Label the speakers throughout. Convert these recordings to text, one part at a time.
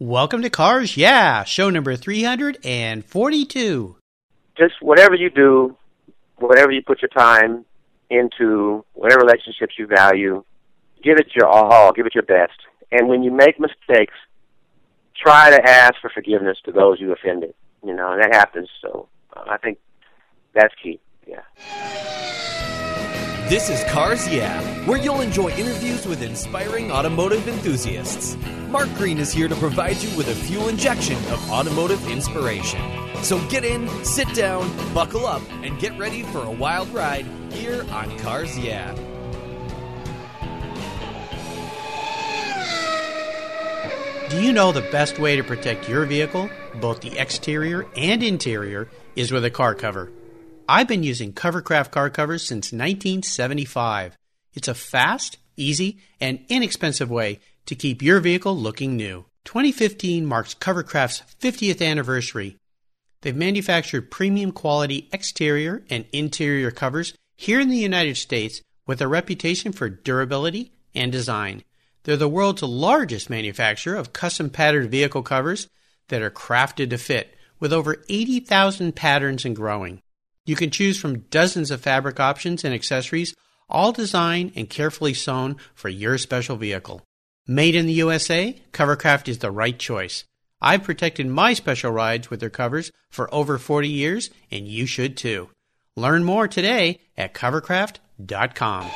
Speaker 1: Welcome to Cars Yeah, show number 342.
Speaker 2: Just whatever you do, whatever you put your time into, whatever relationships you value, give it your all, give it your best. And when you make mistakes, try to ask for forgiveness to those you offended. You know, and that happens. So uh, I think that's key. Yeah.
Speaker 3: This is Cars Yeah, where you'll enjoy interviews with inspiring automotive enthusiasts. Mark Green is here to provide you with a fuel injection of automotive inspiration. So get in, sit down, buckle up, and get ready for a wild ride here on Cars Yeah.
Speaker 1: Do you know the best way to protect your vehicle, both the exterior and interior, is with a car cover? I've been using Covercraft car covers since 1975. It's a fast, easy, and inexpensive way to keep your vehicle looking new. 2015 marks Covercraft's 50th anniversary. They've manufactured premium quality exterior and interior covers here in the United States with a reputation for durability and design. They're the world's largest manufacturer of custom patterned vehicle covers that are crafted to fit, with over 80,000 patterns and growing. You can choose from dozens of fabric options and accessories, all designed and carefully sewn for your special vehicle. Made in the USA, Covercraft is the right choice. I've protected my special rides with their covers for over 40 years, and you should too. Learn more today at covercraft.com.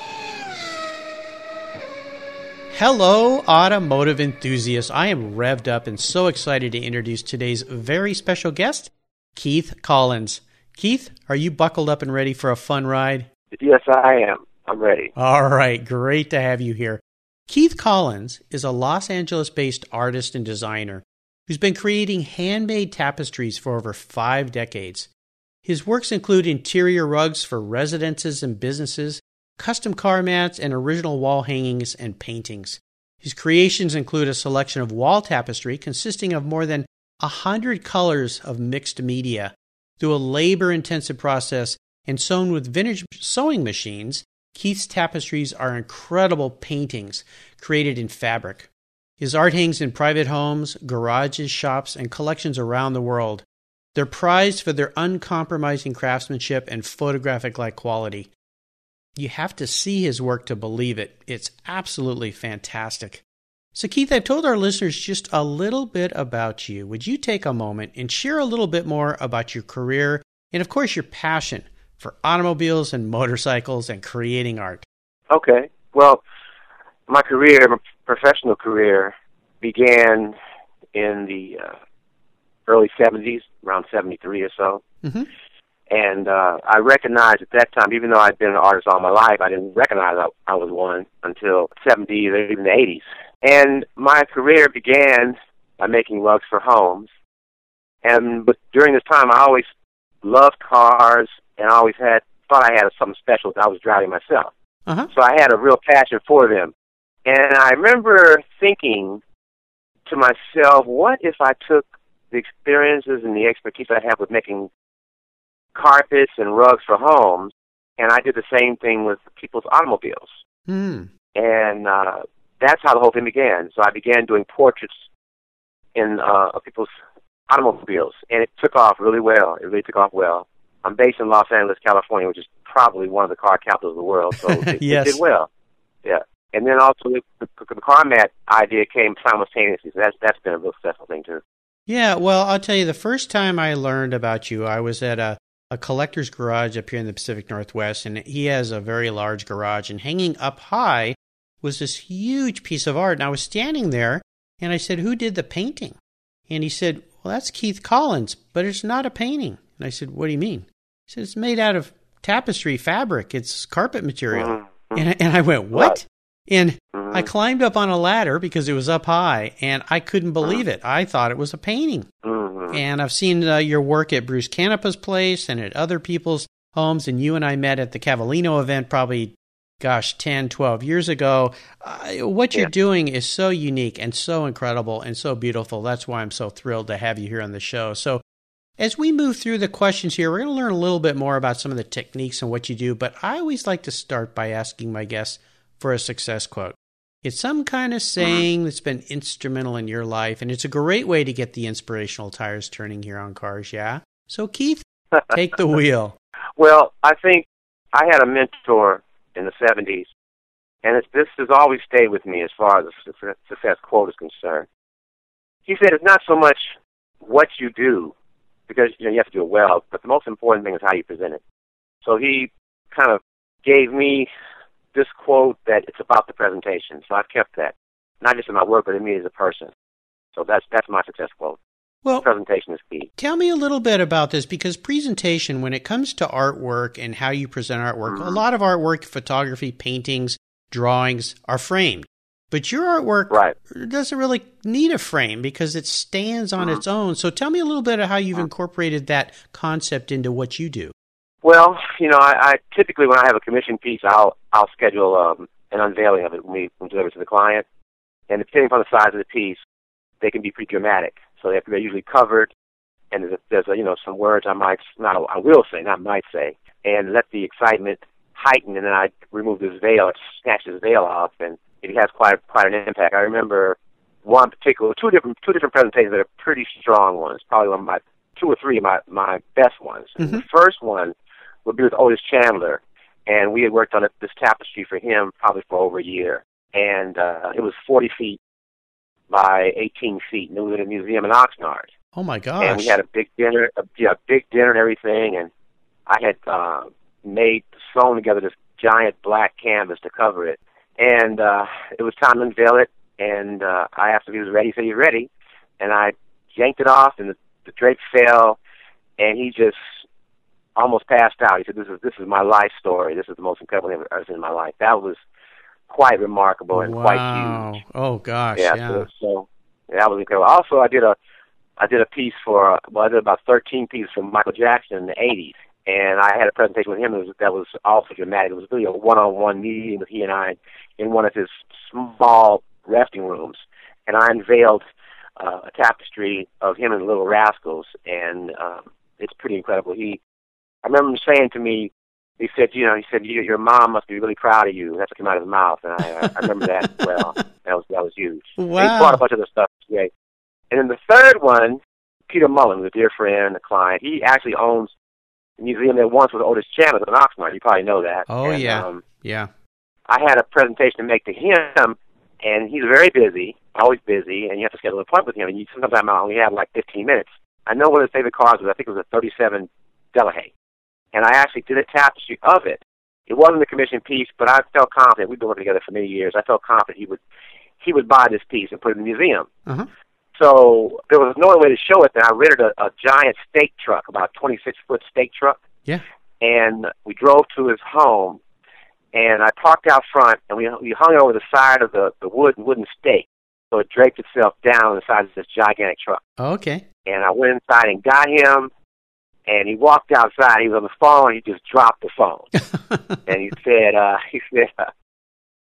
Speaker 1: Hello, automotive enthusiasts. I am revved up and so excited to introduce today's very special guest, Keith Collins. Keith, are you buckled up and ready for a fun ride?
Speaker 2: Yes, I am. I'm ready.
Speaker 1: All right, great to have you here. Keith Collins is a Los Angeles based artist and designer who's been creating handmade tapestries for over five decades. His works include interior rugs for residences and businesses, custom car mats, and original wall hangings and paintings. His creations include a selection of wall tapestry consisting of more than a hundred colors of mixed media, through a labor intensive process and sewn with vintage sewing machines, Keith's tapestries are incredible paintings created in fabric. His art hangs in private homes, garages, shops, and collections around the world. They're prized for their uncompromising craftsmanship and photographic like quality. You have to see his work to believe it. It's absolutely fantastic. So, Keith, I've told our listeners just a little bit about you. Would you take a moment and share a little bit more about your career and, of course, your passion for automobiles and motorcycles and creating art?
Speaker 2: Okay. Well, my career, my professional career, began in the uh, early 70s, around 73 or so. Mm-hmm. And uh, I recognized at that time, even though I'd been an artist all my life, I didn't recognize I, I was one until 70s or even the 80s. And my career began by making rugs for homes. And but during this time, I always loved cars, and I always had thought I had something special that I was driving myself. Uh-huh. So I had a real passion for them. And I remember thinking to myself, what if I took the experiences and the expertise I have with making carpets and rugs for homes, and I did the same thing with people's automobiles. Mm. And uh, that's how the whole thing began. So I began doing portraits in uh, of people's automobiles, and it took off really well. It really took off well. I'm based in Los Angeles, California, which is probably one of the car capitals of the world, so it,
Speaker 1: yes.
Speaker 2: it did well. Yeah, and then also the, the, the car mat idea came simultaneously. So that's that's been a real successful thing too.
Speaker 1: Yeah, well, I'll tell you, the first time I learned about you, I was at a a collector's garage up here in the Pacific Northwest, and he has a very large garage. And hanging up high was this huge piece of art. And I was standing there, and I said, Who did the painting? And he said, Well, that's Keith Collins, but it's not a painting. And I said, What do you mean? He said, It's made out of tapestry fabric, it's carpet material. Mm-hmm. And, and I went, What? And mm-hmm. I climbed up on a ladder because it was up high, and I couldn't believe it. I thought it was a painting. Mm-hmm. And I've seen uh, your work at Bruce Canepa's place and at other people's homes, and you and I met at the Cavallino event probably, gosh, 10, 12 years ago. Uh, what you're yeah. doing is so unique and so incredible and so beautiful. That's why I'm so thrilled to have you here on the show. So, as we move through the questions here, we're going to learn a little bit more about some of the techniques and what you do, but I always like to start by asking my guests for a success quote. It's some kind of saying that's been instrumental in your life, and it's a great way to get the inspirational tires turning here on cars, yeah? So, Keith, take the wheel.
Speaker 2: Well, I think I had a mentor in the 70s, and this has always stayed with me as far as the success quote is concerned. He said it's not so much what you do, because you know you have to do it well, but the most important thing is how you present it. So he kind of gave me this quote that it's about the presentation. So I've kept that, not just in my work, but in me as a person. So that's that's my success quote. Well, presentation is key.
Speaker 1: Tell me a little bit about this because presentation, when it comes to artwork and how you present artwork, mm-hmm. a lot of artwork, photography, paintings, drawings are framed. But your artwork
Speaker 2: right.
Speaker 1: doesn't really need a frame because it stands on mm-hmm. its own. So tell me a little bit of how you've mm-hmm. incorporated that concept into what you do.
Speaker 2: Well, you know, I, I typically when I have a commission piece, I'll I'll schedule um, an unveiling of it when we, when we deliver it to the client, and depending upon the size of the piece, they can be pretty dramatic. So they have, they're usually covered, and there's, a, there's a, you know some words I might not I will say, not might say, and let the excitement heighten, and then I remove this veil, I snatch this veil off, and it has quite quite an impact. I remember one particular, two different two different presentations that are pretty strong ones, probably one of my two or three of my my best ones. Mm-hmm. The first one would be with Otis Chandler, and we had worked on this tapestry for him probably for over a year, and uh, it was 40 feet by 18 feet, and it was in a museum in Oxnard.
Speaker 1: Oh my gosh!
Speaker 2: And we had a big dinner, a, yeah, big dinner and everything, and I had uh, made sewn together this giant black canvas to cover it, and uh, it was time to unveil it. And uh, I asked if he was ready. He said he's ready, and I yanked it off, and the, the drape fell, and he just almost passed out. He said, "This is this is my life story. This is the most incredible thing I've ever seen in my life." That was quite remarkable and
Speaker 1: wow.
Speaker 2: quite huge.
Speaker 1: Oh gosh,
Speaker 2: yeah.
Speaker 1: yeah.
Speaker 2: So, so yeah, that was incredible. Also, I did a I did a piece for well, I did about 13 pieces for Michael Jackson in the 80s, and I had a presentation with him that was, that was also dramatic. It was really a one-on-one meeting with he and I in one of his small resting rooms, and I unveiled uh, a tapestry of him and the Little Rascals, and um, it's pretty incredible. He I remember him saying to me, he said, you know, he said, you, your mom must be really proud of you. That's what came out of his mouth, and I, I remember that well. That was that was huge.
Speaker 1: Wow.
Speaker 2: And he bought a bunch of other stuff. Yeah. And then the third one, Peter Mullin, a dear friend, a client, he actually owns the museum that once was Otis Chandler in Oxnard. You probably know that.
Speaker 1: Oh
Speaker 2: and,
Speaker 1: yeah,
Speaker 2: um,
Speaker 1: yeah.
Speaker 2: I had a presentation to make to him, and he's very busy, always busy, and you have to schedule an appointment with him. And you sometimes I only have like 15 minutes. I know what his favorite cars was. I think it was a 37 Delahaye and I actually did a tapestry of it. It wasn't a commissioned piece, but I felt confident. We've been working together for many years. I felt confident he would he would buy this piece and put it in the museum.
Speaker 1: Uh-huh.
Speaker 2: So there was no other way to show it. Then I rented a, a giant stake truck, about 26 foot stake truck.
Speaker 1: Yeah.
Speaker 2: And we drove to his home, and I parked out front, and we we hung it over the side of the the wood wooden stake, so it draped itself down on the side of this gigantic truck.
Speaker 1: okay.
Speaker 2: And I went inside and got him and he walked outside. He was on the phone. He just dropped the phone, and he said, uh, "He said, uh,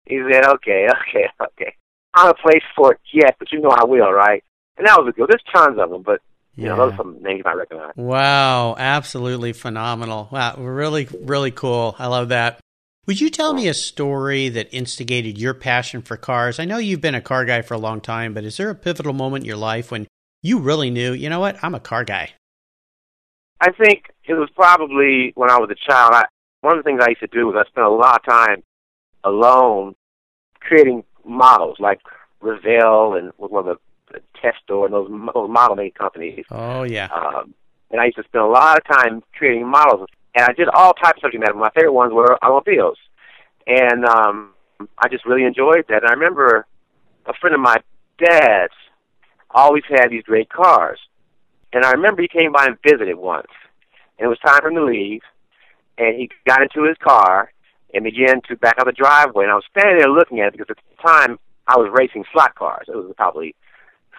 Speaker 2: he said, okay, okay, okay. I'm a place for it yet, but you know I will, right?" And that was a good. There's tons of them, but you yeah. know, those are some names you might recognize.
Speaker 1: Wow, absolutely phenomenal! Wow, really, really cool. I love that. Would you tell me a story that instigated your passion for cars? I know you've been a car guy for a long time, but is there a pivotal moment in your life when you really knew, you know what, I'm a car guy?
Speaker 2: I think it was probably when I was a child. I, one of the things I used to do was I spent a lot of time alone creating models like Revell and was one of the, Testors and those, those model made companies.
Speaker 1: Oh yeah.
Speaker 2: Um, and I used to spend a lot of time creating models, and I did all types of subject matter. My favorite ones were automobiles, and um, I just really enjoyed that. And I remember a friend of my dad's always had these great cars, and I remember he came by and visited once. And it was time for him to leave. And he got into his car and began to back out the driveway. And I was standing there looking at it because at the time I was racing slot cars. It was probably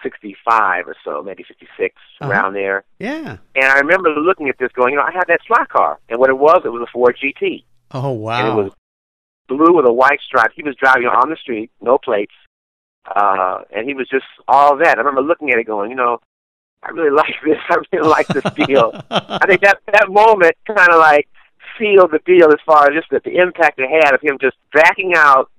Speaker 2: 65 or so, maybe 56, uh-huh. around there.
Speaker 1: Yeah.
Speaker 2: And I remember looking at this going, you know, I had that slot car. And what it was, it was a Ford GT.
Speaker 1: Oh, wow.
Speaker 2: And it was blue with a white stripe. He was driving on the street, no plates. Uh, and he was just all that. I remember looking at it going, you know, I really like this. I really like this deal. I think that that moment kind of like sealed the deal as far as just the, the impact it had of him just backing out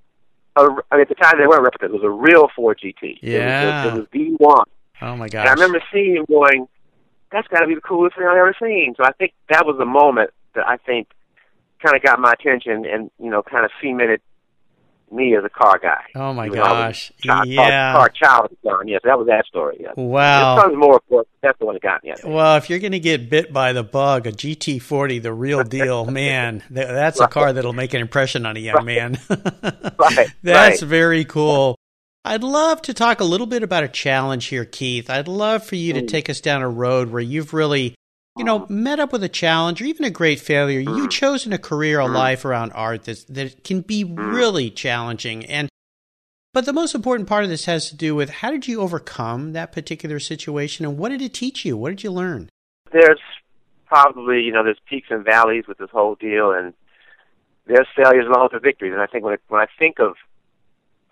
Speaker 2: a, I mean, at the time they weren't replicas. It was a real Ford GT.
Speaker 1: Yeah.
Speaker 2: It was, it was the one.
Speaker 1: Oh my gosh.
Speaker 2: And I remember seeing him going, "That's got to be the coolest thing I've ever seen." So I think that was the moment that I think kind of got my attention and you know kind of cemented me as a car guy.
Speaker 1: Oh my
Speaker 2: Even though I was
Speaker 1: gosh. yeah.
Speaker 2: car, car child. Yes, that was that story. Yes.
Speaker 1: Wow.
Speaker 2: There's tons more, of course. That's the one that got me.
Speaker 1: Well, if you're going to get bit by the bug, a GT40, the real deal, man, th- that's a car that'll make an impression on a young man.
Speaker 2: Right,
Speaker 1: That's
Speaker 2: right.
Speaker 1: very cool. I'd love to talk a little bit about a challenge here, Keith. I'd love for you to
Speaker 2: Mm.
Speaker 1: take us down a road where you've really, you know, met up with a challenge or even a great failure.
Speaker 2: Mm.
Speaker 1: You've chosen a career, a life around art that that can be
Speaker 2: Mm.
Speaker 1: really challenging. And but the most important part of this has to do with how did you overcome that particular situation and what did it teach you? What did you learn?
Speaker 2: There's probably you know there's peaks and valleys with this whole deal, and there's failures along with the victories. And I think when I, when I think of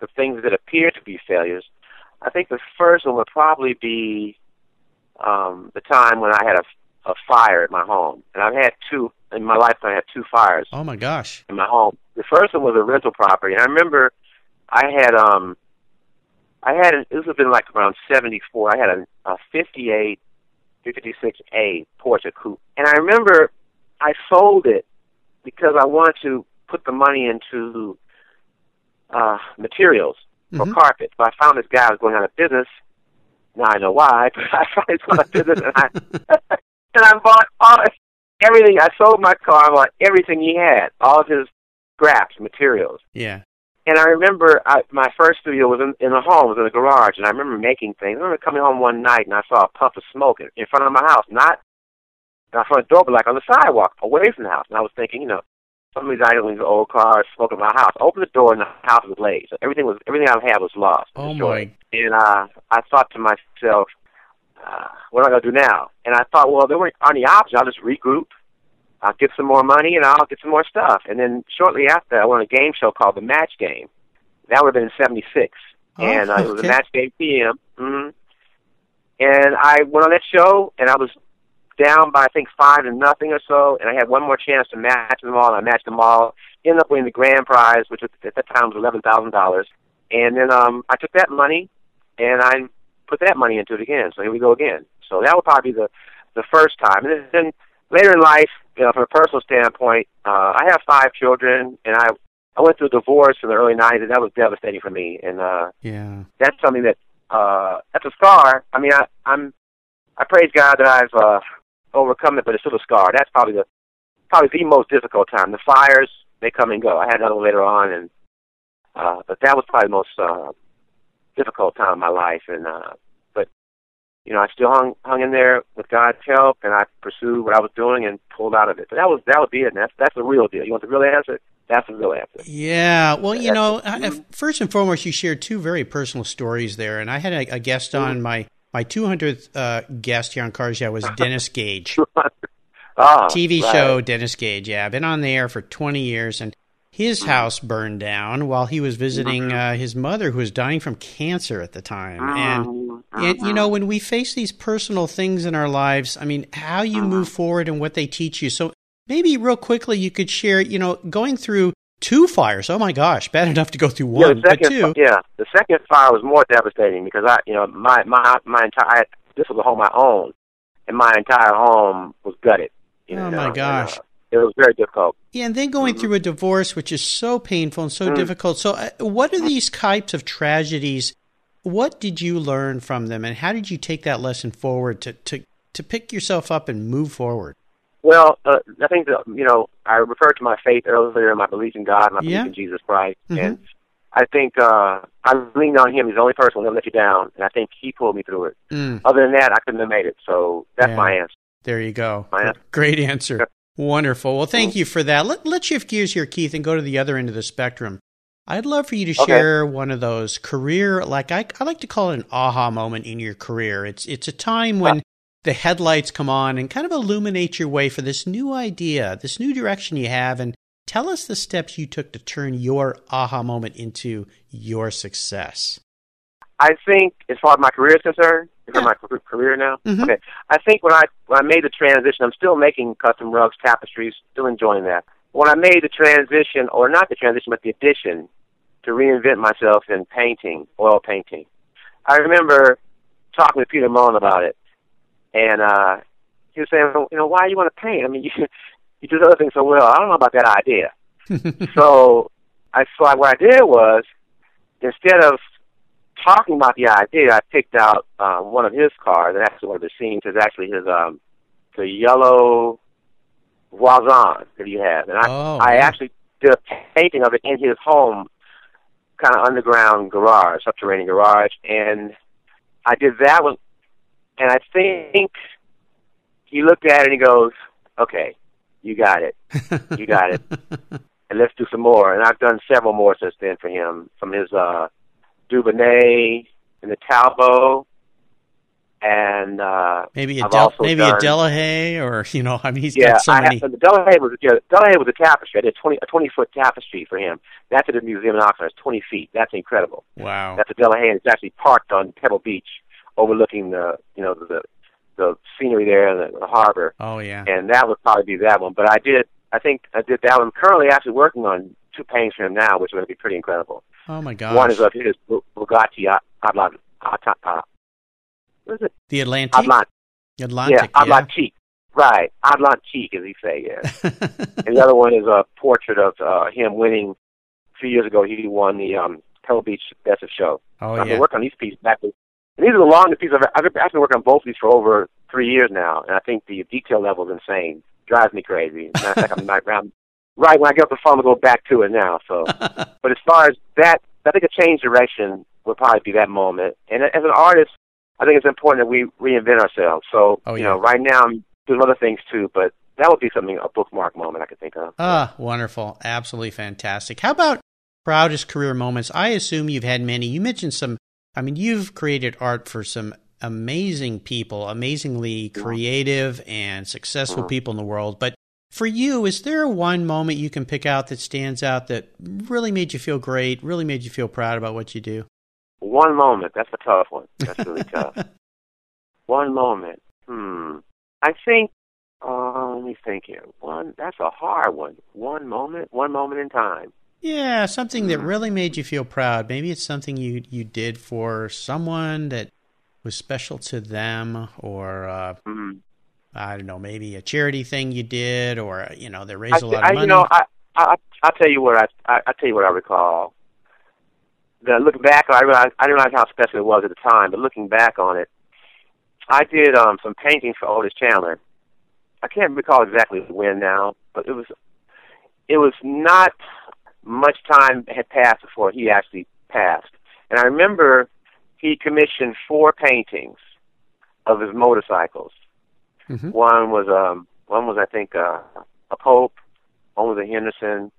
Speaker 2: the things that appear to be failures, I think the first one would probably be um, the time when I had a, a fire at my home, and I've had two in my life. I had two fires
Speaker 1: Oh my gosh.
Speaker 2: in my home. The first one was a rental property, and I remember I had um I had an, this would have been like around seventy four. I had a, a fifty eight, fifty six A Porsche coupe, and I remember I sold it because I wanted to put the money into uh materials for
Speaker 1: Mhm.
Speaker 2: carpet. But I found this guy was going out of business. Now I know why, but I found he was going out of business, and I and I bought all everything. I sold my car. I bought everything he had, all of his scraps, materials.
Speaker 1: Yeah.
Speaker 2: And I remember I, my first studio was in, in the home, was in the garage, and I remember making things. I remember coming home one night and I saw a puff of smoke in, in front of my house, not in front door, but like on the sidewalk, away from the house. And I was thinking, you know, some of these items, old cars, smoke in my house. I opened the door and the house was ablaze. Everything was everything I had was lost.
Speaker 1: Oh
Speaker 2: destroyed.
Speaker 1: my.
Speaker 2: And uh, I thought to myself, uh, what am I going to do now? And I thought, well, there weren't any options. I'll just regroup. I'll get some more money and I'll get some more stuff. And then shortly after, I won a game show called The Match Game. That would have been in '76,
Speaker 1: Oh,
Speaker 2: and uh, it was a Match Game PM. hmm And I went on that show, and I was down by I think five to nothing or so, and I had one more chance to match them all. And I matched them all. Ended up winning the grand prize, which was, at that time was eleven thousand dollars. And then um, I took that money and I put that money into it again. So here we go again. So that would probably be the the first time. And then, then later in life, you know, from a personal standpoint, uh, I have five children, and I I went through a divorce in the early '90s, and that was devastating for me. And uh,
Speaker 1: Yeah.
Speaker 2: that's something that uh, that's a scar. I mean, I, I'm I praise God that I've uh, overcome it, but it's still a scar. That's probably the probably the most difficult time. The fires they come and go. I had another one later on, and uh, but that was probably the most uh, difficult time of my life. And uh, but you know, I still hung hung in there with God's help, and I pursued what I was doing and pulled out of it. But that was that would be it. And that's that's the real deal. You want the real answer? That's the real answer.
Speaker 1: Yeah. Well, you
Speaker 2: That's-
Speaker 1: know, I- first and foremost, you shared two very personal stories there, and I had a, a guest on my my 200th uh, guest here on Cars Yeah was Dennis Gage,
Speaker 2: Ah,
Speaker 1: TV
Speaker 2: right.
Speaker 1: show Dennis Gage. Yeah, I've been on the air for 20 years, and his house burned down while he was visiting uh, his mother, who was dying from cancer at the time, and.
Speaker 2: Mhm.
Speaker 1: And you know, when we face these personal things in our lives, I mean, how you
Speaker 2: Uh-huh.
Speaker 1: move forward and what they teach you. So maybe real quickly, you could share, you know, going through two fires. Oh my gosh, bad enough to go through
Speaker 2: Yeah,
Speaker 1: one, but two.
Speaker 2: yeah, the second fire was more devastating because I, you know, my my my entire this was a home I owned, and my entire home was gutted. You
Speaker 1: Oh,
Speaker 2: know,
Speaker 1: my
Speaker 2: and,
Speaker 1: gosh.
Speaker 2: uh, it was very difficult.
Speaker 1: Yeah, and then going through a divorce, which is so painful and so
Speaker 2: Mm.
Speaker 1: difficult. So, uh, what are these types of tragedies? What did you learn from them, and how did you take that lesson forward to to to pick yourself up and move forward?
Speaker 2: Well, uh, I think that you know I referred to my faith earlier, my belief in God, my
Speaker 1: Yeah.
Speaker 2: belief in Jesus Christ,
Speaker 1: Mhm.
Speaker 2: and I think uh, I leaned on Him. He's the only person who never let you down, and I think He pulled me through it.
Speaker 1: Mm,
Speaker 2: Other than that, I couldn't have made it. So that's
Speaker 1: Yeah.
Speaker 2: my answer.
Speaker 1: there you go. Great answer. Wonderful. Well, thank you for that. Let, let's shift gears here, Keith, and go to the other end of the spectrum. I'd love for you to
Speaker 2: Okay.
Speaker 1: share one of those career, like I, I like to call it an aha moment in your career. It's it's a time when ah. the headlights come on and kind of illuminate your way for this new idea, this new direction you have, and tell us the steps you took to turn your aha moment into your success.
Speaker 2: I think, as far as my career is concerned,
Speaker 1: Yeah.
Speaker 2: my career now,
Speaker 1: Mhm.
Speaker 2: okay. I think when I when I made the transition, I'm still making custom rugs, tapestries, still enjoying that. When I made the transition, or not the transition, but the addition to reinvent myself in painting, oil painting. I remember talking to Peter Mullin about it, and uh, he was saying, you know, why do you want to paint? I mean, you you do the other things so well. I don't know about that idea. so I so I, what I did was instead of talking about the idea, I picked out um, one of his cars, and actually one of the scenes is actually his um, the yellow Voisin that he had, and I
Speaker 1: Oh,
Speaker 2: I actually did a painting of it in his home, kind of underground garage, subterranean garage, and I did that one, and I think he looked at it and he goes, "Okay, you got it, you got it, and let's do some more." And I've done several more since then for him, from his uh, Dubonnet and the Talbot, and uh,
Speaker 1: maybe a Del- maybe a
Speaker 2: done-
Speaker 1: Delahaye, or you know, I mean, he's
Speaker 2: yeah,
Speaker 1: got so
Speaker 2: I
Speaker 1: many.
Speaker 2: have, the Delahaye was yeah, Delahaye was a tapestry. I did twenty a twenty foot tapestry for him. That's at the museum in Oxnard. It's twenty feet. That's incredible.
Speaker 1: Wow.
Speaker 2: That's a Delahaye. It's actually parked on Pebble Beach, overlooking the you know the the scenery there and the, the harbor.
Speaker 1: Oh yeah.
Speaker 2: And that would probably be that one. But I did. I think I did that one. I'm currently actually working on two paintings for him now, which are going to be pretty incredible.
Speaker 1: Oh my gosh.
Speaker 2: One is of his Bu- Bugatti Atlant. What is it?
Speaker 1: the Atlantic.
Speaker 2: Atlant.
Speaker 1: Atlantic.
Speaker 2: Yeah, Atlantique. Right, Atlantique, as he say. Yeah.
Speaker 1: yeah.
Speaker 2: And the other one is a portrait of uh, him winning a few years ago. He won the um, Pebble Beach Best of Show.
Speaker 1: oh yeah.
Speaker 2: I've
Speaker 1: yeah.
Speaker 2: been working on these pieces back. And these are the longest pieces I've, I've been working on both of these for over three years now, and I think the detail level is insane. Drives me crazy. Matter of fact, I'm right, around, right when I get off the phone, I'll go back to it now. So, but as far as that, I think a change direction would probably be that moment. And as an artist, I think it's important that we reinvent ourselves. So,
Speaker 1: Oh,
Speaker 2: you know, right now I'm doing other things too, but that would be something a bookmark moment I could think of.
Speaker 1: Ah, wonderful. Absolutely fantastic. How about proudest career moments? I assume you've had many. You mentioned some, I mean, you've created art for some amazing people, amazingly creative and successful
Speaker 2: Mhm.
Speaker 1: people in the world. But for you, is there one moment you can pick out that stands out that really made you feel great, really made you feel proud about what you do?
Speaker 2: One moment. That's a tough one. That's really tough. One moment. Hmm. I think. Uh, let me think here. One. That's a hard one. One moment. One moment in time.
Speaker 1: Yeah, something that
Speaker 2: Mm.
Speaker 1: really made you feel proud. Maybe it's something you you did for someone that was special to them, or uh,
Speaker 2: Hmm.
Speaker 1: I don't know, maybe a charity thing you did, or you know, they
Speaker 2: I,
Speaker 1: raised a lot
Speaker 2: I,
Speaker 1: of money.
Speaker 2: you know, I, I, I'll tell you what I, I, I'll tell you what I recall. The, looking back, I realized I didn't realize how special it was at the time. But looking back on it, I did um some paintings for Otis Chandler. I can't recall exactly when now, but it was it was not much time had passed before he actually passed. And I remember he commissioned four paintings of his motorcycles.
Speaker 1: Mhm.
Speaker 2: One was um one was I think uh, a Pope, one was a Henderson,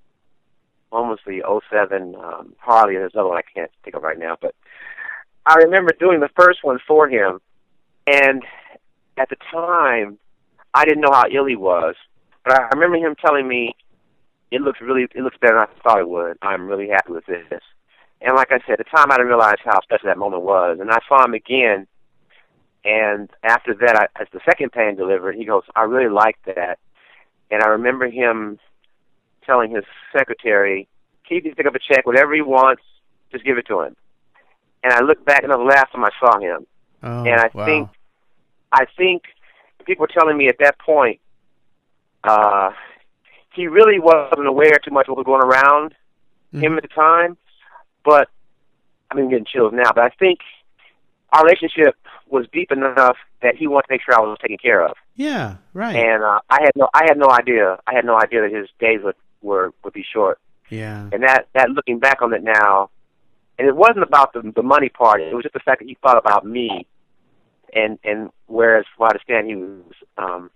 Speaker 2: one was the '07 um, Harley, and there's another one I can't think of right now. But I remember doing the first one for him, and at the time, I didn't know how ill he was, but I remember him telling me, "It looks really, it looks better than I thought it would. I'm really happy with this." And like I said, at the time, I didn't realize how special that moment was. And I saw him again, and after that, I, as the second painting delivered, he goes, "I really like that." And I remember him telling his secretary, "Keith, you pick up a check, whatever he wants, just give it to him." And I looked back, and the last time I saw him.
Speaker 1: oh,
Speaker 2: and I
Speaker 1: wow.
Speaker 2: think, I think people were telling me at that point, uh, he really wasn't aware too much of what was going around
Speaker 1: Mhm.
Speaker 2: him at the time. But I mean, I'm getting chills now. But I think our relationship was deep enough that he wanted to make sure I was taken care of.
Speaker 1: yeah, right,
Speaker 2: And uh, I had no, I had no idea. I had no idea that his days would were would be short.
Speaker 1: yeah,
Speaker 2: And that that looking back on it now, and it wasn't about the the money part. It was just the fact that he thought about me, and and whereas well, I understand he was um,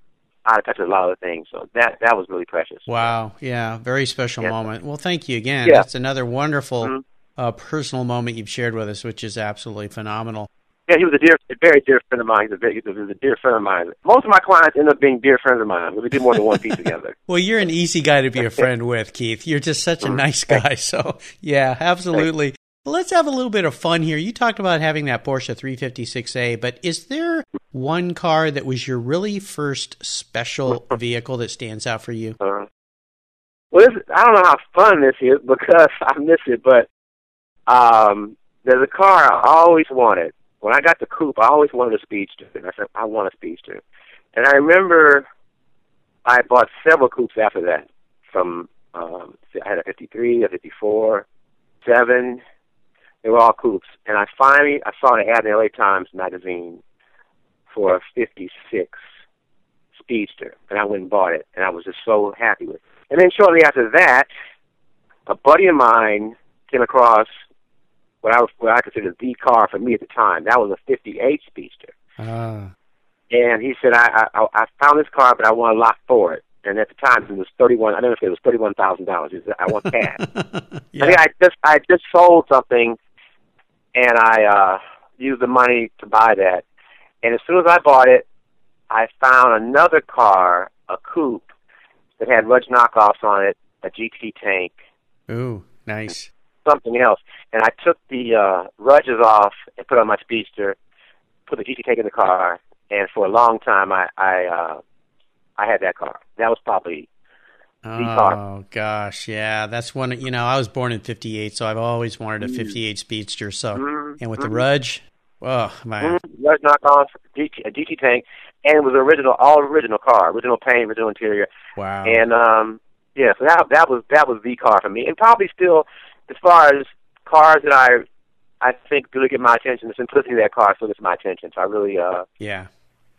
Speaker 2: out of touch with a lot of things. So that that was really precious.
Speaker 1: wow, yeah, very special
Speaker 2: Yeah.
Speaker 1: moment. Well, thank you again.
Speaker 2: Yeah.
Speaker 1: That's another wonderful
Speaker 2: Mhm.
Speaker 1: uh, personal moment you've shared with us, which is absolutely phenomenal.
Speaker 2: Yeah, he was a dear, a very dear friend of mine. He's a very, he was a dear friend of mine. Most of my clients end up being dear friends of mine. We did more than one piece together.
Speaker 1: Well, you're an easy guy to be a friend with, Keith. You're just such a nice guy. So, yeah, absolutely. Let's have a little bit of fun here. You talked about having that Porsche 356A, but is there one car that was your really first special vehicle that stands out for you?
Speaker 2: Uh, well, this, I don't know how fun this is because I miss it, but um, there's a car I always wanted. When I got the coupe, I always wanted a speedster. And I said, I want a speedster. And I remember I bought several coupes after that. From um, I had a '53, a '54, seven. They were all coupes. And I finally I saw an ad in the LA Times magazine for a '56 Speedster, and I went and bought it, and I was just so happy with it. And then shortly after that, a buddy of mine came across what I what I considered the car for me at the time. That was a '58 Speedster. Uh. And he said, I, I I found this car, but I want a lot for it. And at the time, it was thirty-one. I don't know if it was thirty-one thousand dollars. I want cash. yeah. I think I just I just sold something, and I uh used the money to buy that. And as soon as I bought it, I found another car, a coupe, that had Rudge knockoffs on it, a GT tank.
Speaker 1: Ooh, nice.
Speaker 2: Something else. And I took the uh, Rudges off and put on my Speedster, put the GT tank in the car, and for a long time I I uh, I had that car. That was probably
Speaker 1: the car. oh, gosh, yeah, that's one. You know, I was born in '58, so I've always wanted a '58 mm. Speedster. So, mm-hmm. and with the mm-hmm. Rudge, oh man,
Speaker 2: mm-hmm. Rudge knockoff, GT, a GT tank, and it was original, all original car, original paint, original interior.
Speaker 1: Wow.
Speaker 2: And um, yeah, so that that was that was the car for me, and probably still, as far as cars that I, I think really get my attention, the simplicity of that car still gets my attention. So I really uh,
Speaker 1: yeah.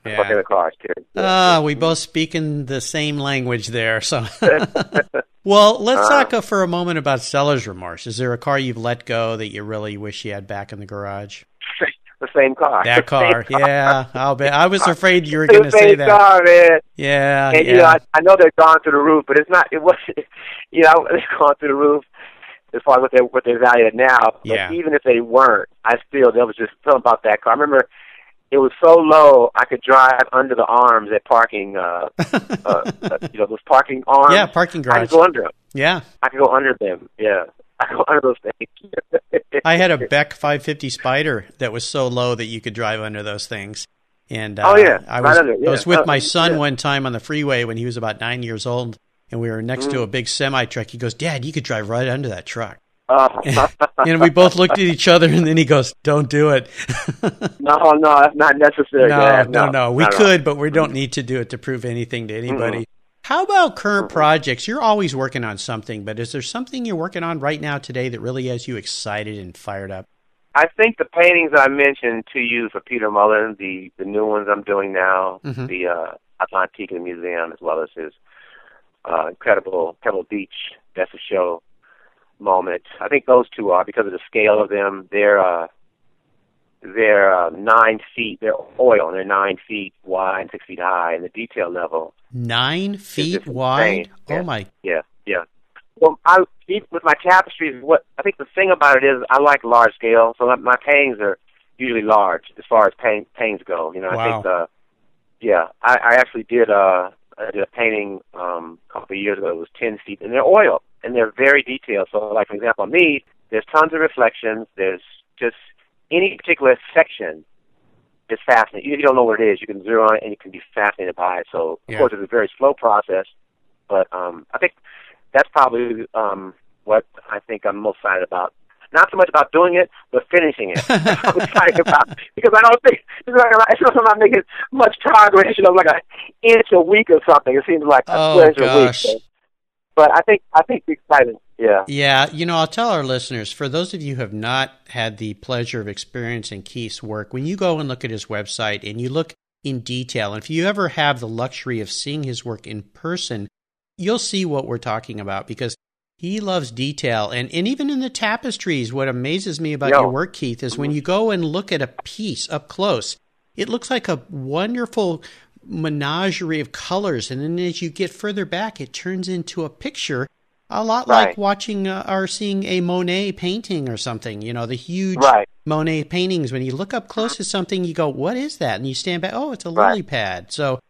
Speaker 2: Yeah. The cars too.
Speaker 1: Ah, uh, we both speak in the same language there. So, well, let's uh, talk for a moment about seller's remorse. Is there a car you've let go that you really wish you had back in the garage?
Speaker 2: the same car.
Speaker 1: That car, car. yeah. I'll bet. I was afraid you were going to say that.
Speaker 2: car, man.
Speaker 1: Yeah,
Speaker 2: and
Speaker 1: yeah.
Speaker 2: you know, I, I know they're gone through the roof, but it's not. It was, you know, it's gone through the roof as far as what they what they're valued now. But
Speaker 1: yeah.
Speaker 2: even if they weren't, I still there was just something about that car. I remember it was so low I could drive under the arms at parking. Uh, uh, uh you know, those parking arms.
Speaker 1: Yeah, parking garage.
Speaker 2: I could go under them.
Speaker 1: Yeah,
Speaker 2: I could go under them. Yeah. I go under those things.
Speaker 1: I had a Beck 550 Spider that was so low that you could drive under those things. And
Speaker 2: uh, oh yeah,
Speaker 1: I was
Speaker 2: under, yeah.
Speaker 1: I was with my
Speaker 2: uh,
Speaker 1: son
Speaker 2: yeah.
Speaker 1: one time on the freeway when he was about nine years old, and we were next mm. to a big semi truck. He goes, "Dad, you could drive right under that truck."
Speaker 2: Uh.
Speaker 1: and we both looked at each other, and then he goes, "Don't do it."
Speaker 2: no, no, that's not necessary.
Speaker 1: No, no, no, no. We could, but we don't need to do it to prove anything to anybody. Mm-hmm. How about current projects? You're always working on something, but is there something you're working on right now today that really has you excited and fired up?
Speaker 2: I think the paintings I mentioned to you for Peter Mullin, the the new ones I'm doing now, mm-hmm. the uh, Atlantique Museum, as well as his uh, incredible Pebble Beach Best of Show moment. I think those two are because of the scale of them. They're uh, they're uh, nine feet. They're oil, and they're nine feet wide, six feet high, and the detail level
Speaker 1: nine feet wide.
Speaker 2: Yeah.
Speaker 1: Oh my!
Speaker 2: Yeah, yeah. Well, I with my tapestries. What I think the thing about it is, I like large scale, so my paintings are usually large as far as paint, paintings go. You know,
Speaker 1: wow.
Speaker 2: I think uh, yeah, I, I actually did uh, I did a painting um, a couple of years ago. It was ten feet, and they're oil, and they're very detailed. So, like for example, on me, there's tons of reflections. There's just any particular section is fascinating. If you don't know what it is, you can zero on it and you can be fascinated by it. So, of
Speaker 1: yeah.
Speaker 2: course, it's a very slow process, but um, I think that's probably um, what I think I'm most excited about. Not so much about doing it, but finishing it. I'm excited about because I don't think because I'm not making much progress. You know, like an inch a week or something. It seems like a
Speaker 1: oh,
Speaker 2: inch a week. But I think I think the exciting yeah.
Speaker 1: Yeah. You know, I'll tell our listeners, for those of you who have not had the pleasure of experiencing Keith's work, when you go and look at his website and you look in detail, and if you ever have the luxury of seeing his work in person, you'll see what we're talking about because he loves detail. And, and even in the tapestries, what amazes me about
Speaker 2: Yo.
Speaker 1: your work, Keith, is when you go and look at a piece up close, it looks like a wonderful menagerie of colors. And then as you get further back, it turns into a picture a lot
Speaker 2: right.
Speaker 1: like watching uh, or seeing a Monet painting or something. You know, the huge
Speaker 2: right.
Speaker 1: Monet paintings. When you look up close to something, you go, "What is that?" And you stand back. Oh, it's a lily pad. So,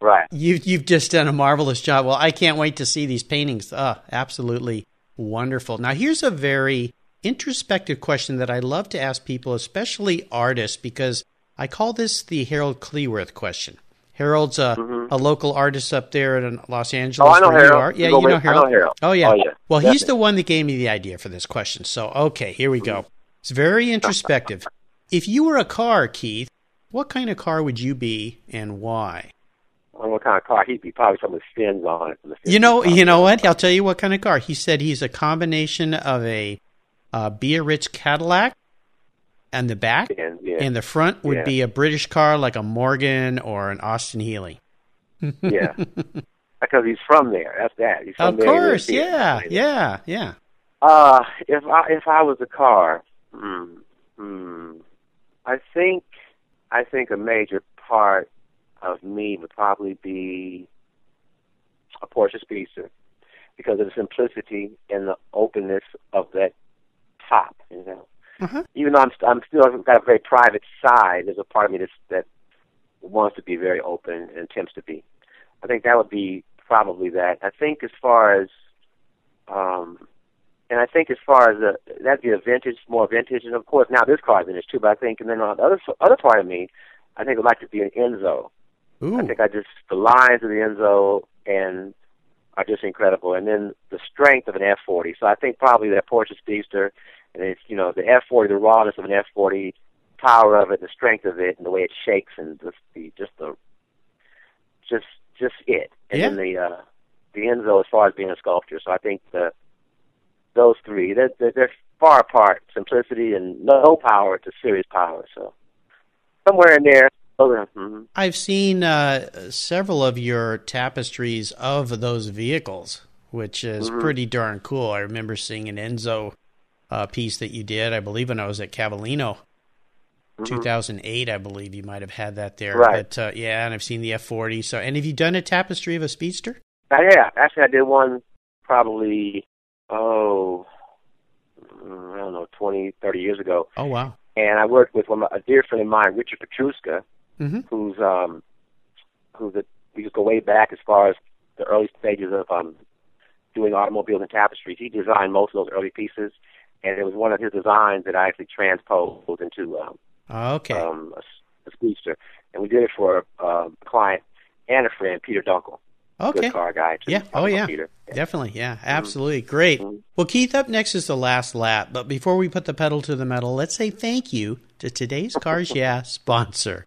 Speaker 2: right.
Speaker 1: You've you've just done a marvelous job. Well, I can't wait to see these paintings. Oh, absolutely wonderful. Now, here's a very introspective question that I love to ask people, especially artists, because I call this the Harold Cleworth question. Harold's a,
Speaker 2: Mhm.
Speaker 1: a local artist up there in Los Angeles.
Speaker 2: Oh, I know
Speaker 1: where
Speaker 2: Harold.
Speaker 1: You are. Yeah, you know Harold.
Speaker 2: I know Harold.
Speaker 1: Oh yeah.
Speaker 2: Oh, yeah.
Speaker 1: Well, he's the one that gave me the idea for this question. So okay, here we go. It's very introspective. if you were a car, Keith, what kind of car would you be and why?
Speaker 2: I don't know what kind of car he'd be. Probably some with fins on it. the
Speaker 1: You know,
Speaker 2: 50s.
Speaker 1: you know what? I'll tell you what kind of car. He said he's a combination of a uh, Biarritz Cadillac and the back,
Speaker 2: And, yeah.
Speaker 1: and the front would
Speaker 2: Yeah.
Speaker 1: be a British car like a Morgan or an Austin Healey.
Speaker 2: yeah. Because he's from there. That's that. He's from
Speaker 1: Of
Speaker 2: there.
Speaker 1: Course, yeah, yeah, yeah.
Speaker 2: Uh, if I if I was a car, hmm, hmm, I think I think a major part of me would probably be a Porsche Speedster because of the simplicity and the openness of that top. You know,
Speaker 1: Uh-huh.
Speaker 2: even though I'm st- I'm still got a very private side, there's a part of me that's, that wants to be very open and attempts to be. I think that would be probably that. I think as far as um and I think as far as the that'd be a vintage, more vintage, and of course now this car is vintage too. But I think, and then on the other other part of me, I think would like to be an Enzo.
Speaker 1: Ooh,
Speaker 2: I think I just the lines of the Enzo and are just incredible, and then the strength of an F40. So I think probably that Porsche Speedster, and it's you know the F40, the rawness of an F40, power of it, the strength of it, and the way it shakes, and just the just the just just it, and then the uh, the Enzo as far as being a sculptor. So I think the those three they're, they're, they're far apart, simplicity and no power to serious power. So somewhere in there. Oh, yeah. mhm.
Speaker 1: I've seen uh, several of your tapestries of those vehicles, which is
Speaker 2: Mm-hmm.
Speaker 1: pretty darn cool. I remember seeing an Enzo uh, piece that you did, I believe, when I was at Cavallino. 2008, I believe you might have had that there.
Speaker 2: Mm-hmm. Right.
Speaker 1: But uh, yeah, and I've seen the F40. So, and have you done a tapestry of a speedster?
Speaker 2: Uh, yeah, actually, I did one probably oh, mm, I don't know, twenty, thirty years ago,
Speaker 1: Oh wow.
Speaker 2: and I worked with one a dear friend of mine, Richard Petruska,
Speaker 1: hmm
Speaker 2: who's um, who's a we just go way back as far as the early stages of um, doing automobiles and tapestries. He designed most of those early pieces, and it was one of his designs that I actually transposed into um,
Speaker 1: Okay.
Speaker 2: um, a, a speedster, and we did it for uh, a client and a friend, Peter Dunkel,
Speaker 1: okay.
Speaker 2: good car guy. too.
Speaker 1: Yeah. Oh, yeah.
Speaker 2: Peter.
Speaker 1: Definitely. Yeah. Absolutely. Great.
Speaker 2: Mhm.
Speaker 1: Well, Keith, up next is the last lap. But before we put the pedal to the metal, let's say thank you to today's Cars Yeah sponsor.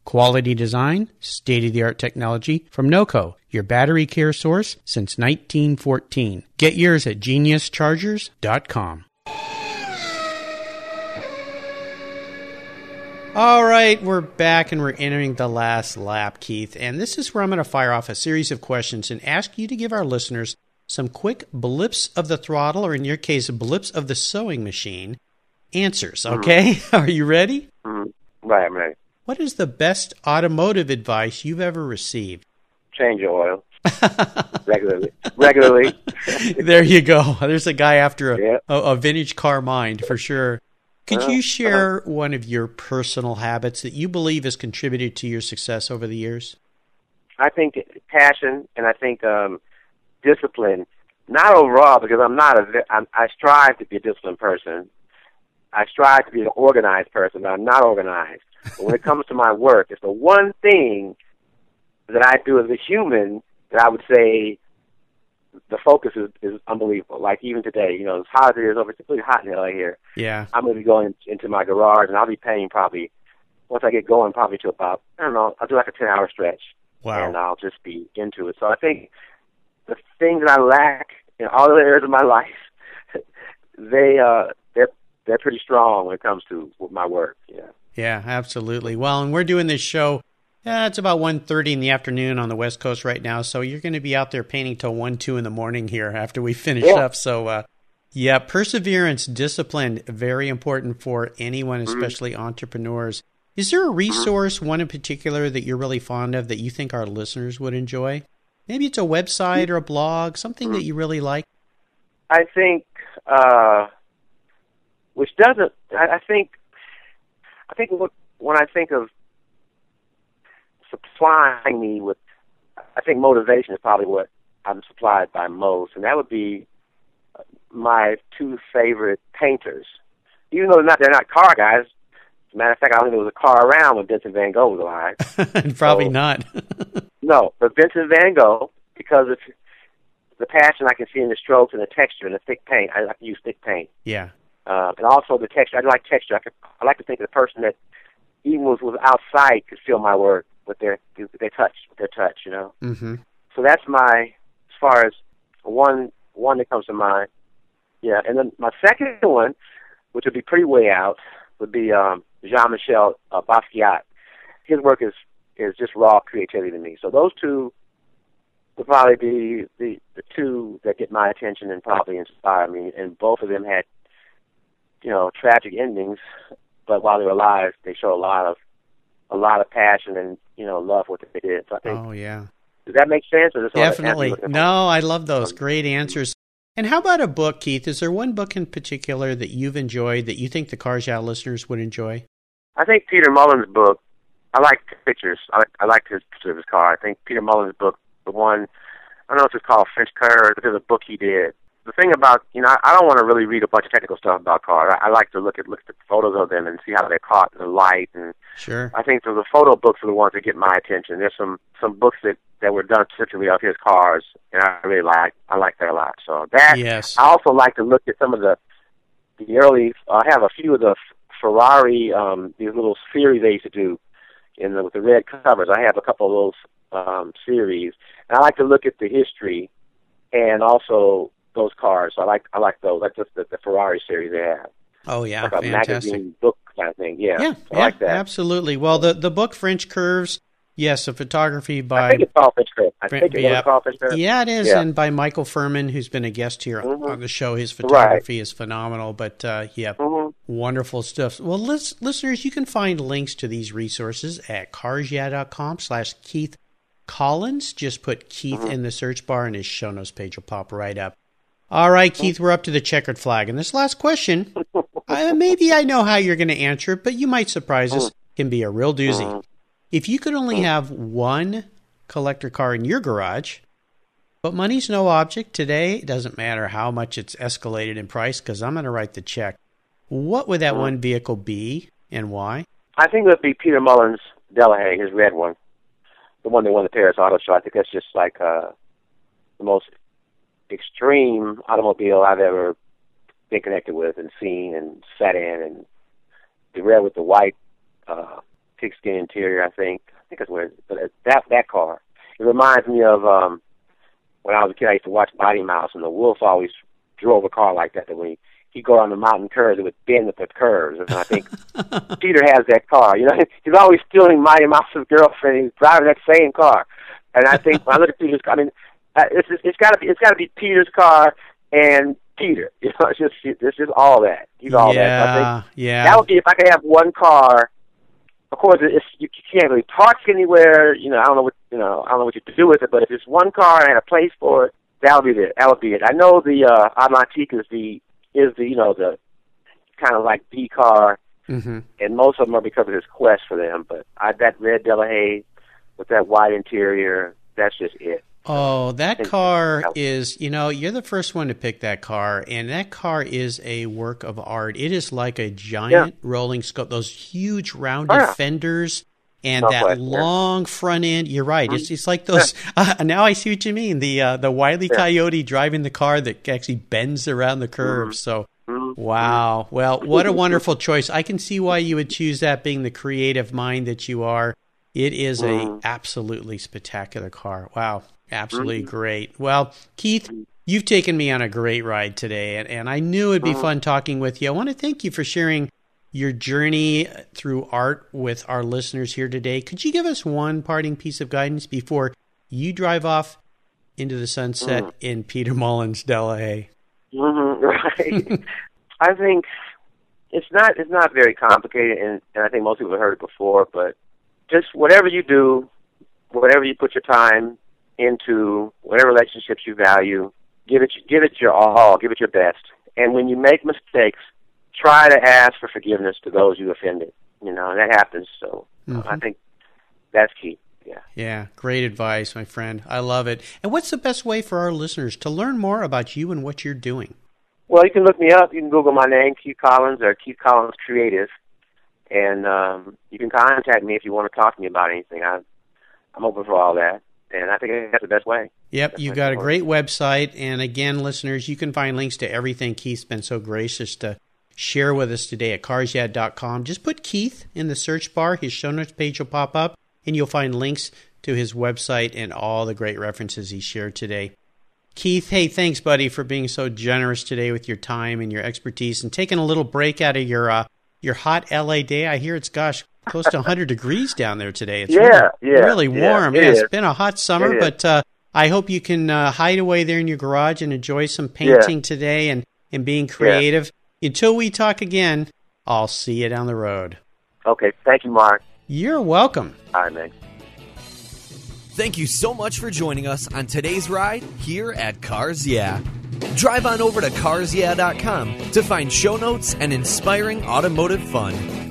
Speaker 1: Quality design, state of the art technology from NOCO, your battery care source since 1914. Get yours at geniuschargers.com. All right, we're back and we're entering the last lap, Keith. And this is where I'm going to fire off a series of questions and ask you to give our listeners some quick blips of the throttle, or in your case, blips of the sewing machine answers. Okay? Are you ready?
Speaker 2: Mhm. Right, I'm ready.
Speaker 1: What is the best automotive advice you've ever received?
Speaker 2: Change your oil regularly. regularly.
Speaker 1: there you go. There's a guy after a,
Speaker 2: Yeah.
Speaker 1: a, a vintage car mind for sure. Could
Speaker 2: Uh-huh.
Speaker 1: you share one of your personal habits that you believe has contributed to your success over the years?
Speaker 2: I think passion and I think um, discipline. Not overall because I'm not a. I'm, I strive to be a disciplined person. I strive to be an organized person, but I'm not organized. But when it comes to my work, it's the one thing that I do as a human that I would say the focus is, is unbelievable. Like even today, you know, as hot as it is over, it's really hot in LA here.
Speaker 1: Yeah.
Speaker 2: I'm going to be going into my garage, and I'll be paying probably once I get going, probably to about I don't know. I'll do like a ten hour stretch,
Speaker 1: Wow.
Speaker 2: and I'll just be into it. So I think the thing that I lack in all the areas of my life, they uh, they're they're pretty strong when it comes to my work. Yeah.
Speaker 1: Yeah, absolutely. Well, and we're doing this show. Yeah, it's about 1.30 in the afternoon on the West Coast right now, so you're going to be out there painting till 1, 2 in the morning here after we finish yeah. up. So, uh, yeah, perseverance, discipline, very important for anyone, mm-hmm. especially mm-hmm. entrepreneurs. Is there a resource, one in particular, that you're really fond of that you think our listeners would enjoy? Maybe it's a website or a blog, something mm-hmm. that you really like.
Speaker 2: I think, uh, which doesn't. I, I think, I think when I think of supplying me with, I think motivation is probably what I'm supplied by most, and that would be my two favorite painters. Even though they're not they're not car guys. As a matter of fact, I don't think there was a car around when Vincent Van Gogh was
Speaker 1: alive. Probably so, not.
Speaker 2: no, but Vincent Van Gogh, because of the passion I can see in the strokes and the texture and the thick paint. I like to use thick paint.
Speaker 1: Yeah.
Speaker 2: Uh, and also the texture. I like texture. I, could, I like to think of the person that even was was outside could feel my work with their with their touch, with their touch. You know.
Speaker 1: Mm-hmm.
Speaker 2: So that's my as far as one one that comes to mind. Yeah, and then my second one, which would be pretty way out, would be um, Jean-Michel uh, Basquiat. His work is is just raw creativity to me. So those two would probably be the the two that get my attention and probably inspire me. And both of them had, you know, tragic endings, but while they were alive, they show a lot of a lot of passion and you know love what they did. So I think.
Speaker 1: Oh yeah.
Speaker 2: Does that make sense? Or
Speaker 1: Definitely. No, I love those. Um, Great answers. And how about a book, Keith? Is there one book in particular that you've enjoyed that you think the Cars Yeah listeners would enjoy?
Speaker 2: I think Peter Mullin's book. I like pictures. I like, I like his picture of his car. I think Peter Mullin's book, the one I don't know if it's called French Curve, but there's a book he did. The thing about you know, I don't want to really read a bunch of technical stuff about cars. I, I like to look at look at the photos of them and see how they're caught in the light. And
Speaker 1: sure,
Speaker 2: I think the, the photo books are the ones that get my attention. There's some some books that that were done specifically of his cars, and I really like I like that a lot. So that
Speaker 1: yes.
Speaker 2: I also like to look at some of the the early. I have a few of the Ferrari um, these little series they used to do in the, with the red covers. I have a couple of those um, series, and I like to look at the history and also those cars. So I like I like those. Like just the, the Ferrari series they have.
Speaker 1: Oh yeah,
Speaker 2: like a
Speaker 1: fantastic
Speaker 2: magazine book kind of thing. Yeah,
Speaker 1: yeah,
Speaker 2: I yeah, like that.
Speaker 1: Absolutely. Well, the the book French Curves Yes, a photography by.
Speaker 2: I think it's called Fitchcraft. I think it's yeah. called Fitchcraft.
Speaker 1: Yeah, it is,
Speaker 2: yeah.
Speaker 1: and by Michael Furman, who's been a guest here mm-hmm. on the show. His photography right. is phenomenal, but uh, yeah,
Speaker 2: mm-hmm.
Speaker 1: wonderful stuff. Well, listeners, you can find links to these resources at carsyeah.com slash Keith Collins. Just put Keith mm-hmm. in the search bar, and his show notes page will pop right up. All right, Keith, we're up to the checkered flag. And this last question, uh, maybe I know how you're going to answer it, but you might surprise us. Can be a real doozy. If you could only have one collector car in your garage, but money's no object today, it doesn't matter how much it's escalated in price because I'm going to write the check. What would that one vehicle be and why?
Speaker 2: I think it would be Peter Mullin's Delahaye, his red one, the one that won the Paris Auto Show. I think that's just like uh, the most extreme automobile I've ever been connected with and seen and sat in, and the red with the white uh, pigskin interior. I think. I think that's what. It, but that that car. It reminds me of um when I was a kid. I used to watch Mighty Mouse, and the wolf always drove a car like that. That when he he'd go on the mountain curves, it would bend at the curves. And I think Peter has that car. You know, he's always stealing Mighty Mouse's girlfriend. He's driving that same car. And I think when I look at Peter's, I mean, uh, it's it's got to be it's got to be Peter's car and Peter. You know, it's just it's just all that. He's all
Speaker 1: yeah,
Speaker 2: that.
Speaker 1: So I think yeah.
Speaker 2: That would be if I could have one car of course, it's, you can't really park anywhere. You know, I don't know what you know. I don't know what you do with it. But if it's one car and a place for it, that'll be it. That'll be it. I know the uh, Atlantique is the is the you know the kind of like B car,
Speaker 1: mm-hmm.
Speaker 2: and most of them are because of his quest for them. But I that red Delahaye with that white interior, that's just it.
Speaker 1: Oh, that car is, you know, you're the first one to pick that car, and that car is a work of art. It is like a giant yeah. rolling scope, those huge rounded oh, yeah. fenders and that long yeah. front end. You're right. Mm-hmm. It's it's like those. Uh, now I see what you mean. The uh, the wily coyote driving the car that actually bends around the curve.
Speaker 2: Mm-hmm.
Speaker 1: So.
Speaker 2: Mm-hmm.
Speaker 1: Wow. Well, what a wonderful choice. I can see why you would choose that being the creative mind that you are. It is a
Speaker 2: mm-hmm.
Speaker 1: absolutely spectacular car. Wow. Absolutely mm-hmm. great. Well, Keith, You've taken me on a great ride today, and, and I knew it'd be mm-hmm. fun talking with you. I want to thank you for sharing your journey through art with our listeners here today. Could you give us one parting piece of guidance before you drive off into the sunset mm. in Peter Mullin's Delahaye?
Speaker 2: Mm-hmm, right. I think it's not it's not very complicated, and, and I think most people have heard it before. But just whatever you do, whatever you put your time into, whatever relationships you value, give it give it your all, give it your best. And when you make mistakes, try to ask for forgiveness to those you offended. You know, and that happens. So mm-hmm. I think that's key. Yeah.
Speaker 1: Yeah. Great advice, my friend. I love it. And what's the best way for our listeners to learn more about you and what you're doing?
Speaker 2: Well, you can look me up. You can Google my name, Keith Collins, or Keith Collins Creative, and um, you can contact me if you want to talk to me about anything. I, I'm open for all that, and I think that's the best way.
Speaker 1: Yep, you've got a great website, and again, listeners, you can find links to everything Keith's been so gracious to share with us today at carsyeah.com. Just put Keith in the search bar. His show notes page will pop up, and you'll find links to his website and all the great references he shared today. Keith, hey, thanks, buddy, for being so generous today with your time and your expertise and taking a little break out of your uh, your hot LA day. I hear it's gosh close to 100 degrees down there today. It's
Speaker 2: yeah,
Speaker 1: really,
Speaker 2: yeah,
Speaker 1: really warm. Yeah, it has been a hot summer, but uh, I hope you can uh, hide away there in your garage and enjoy some painting yeah. today and and being creative. Until we talk again, I'll see you down the road.
Speaker 2: Okay. Thank you, Mark.
Speaker 1: You're welcome.
Speaker 2: All right, man.
Speaker 3: Thank you so much for joining us on today's ride here at Cars Yeah. Drive on over to carsyeah.com to find show notes and inspiring automotive fun.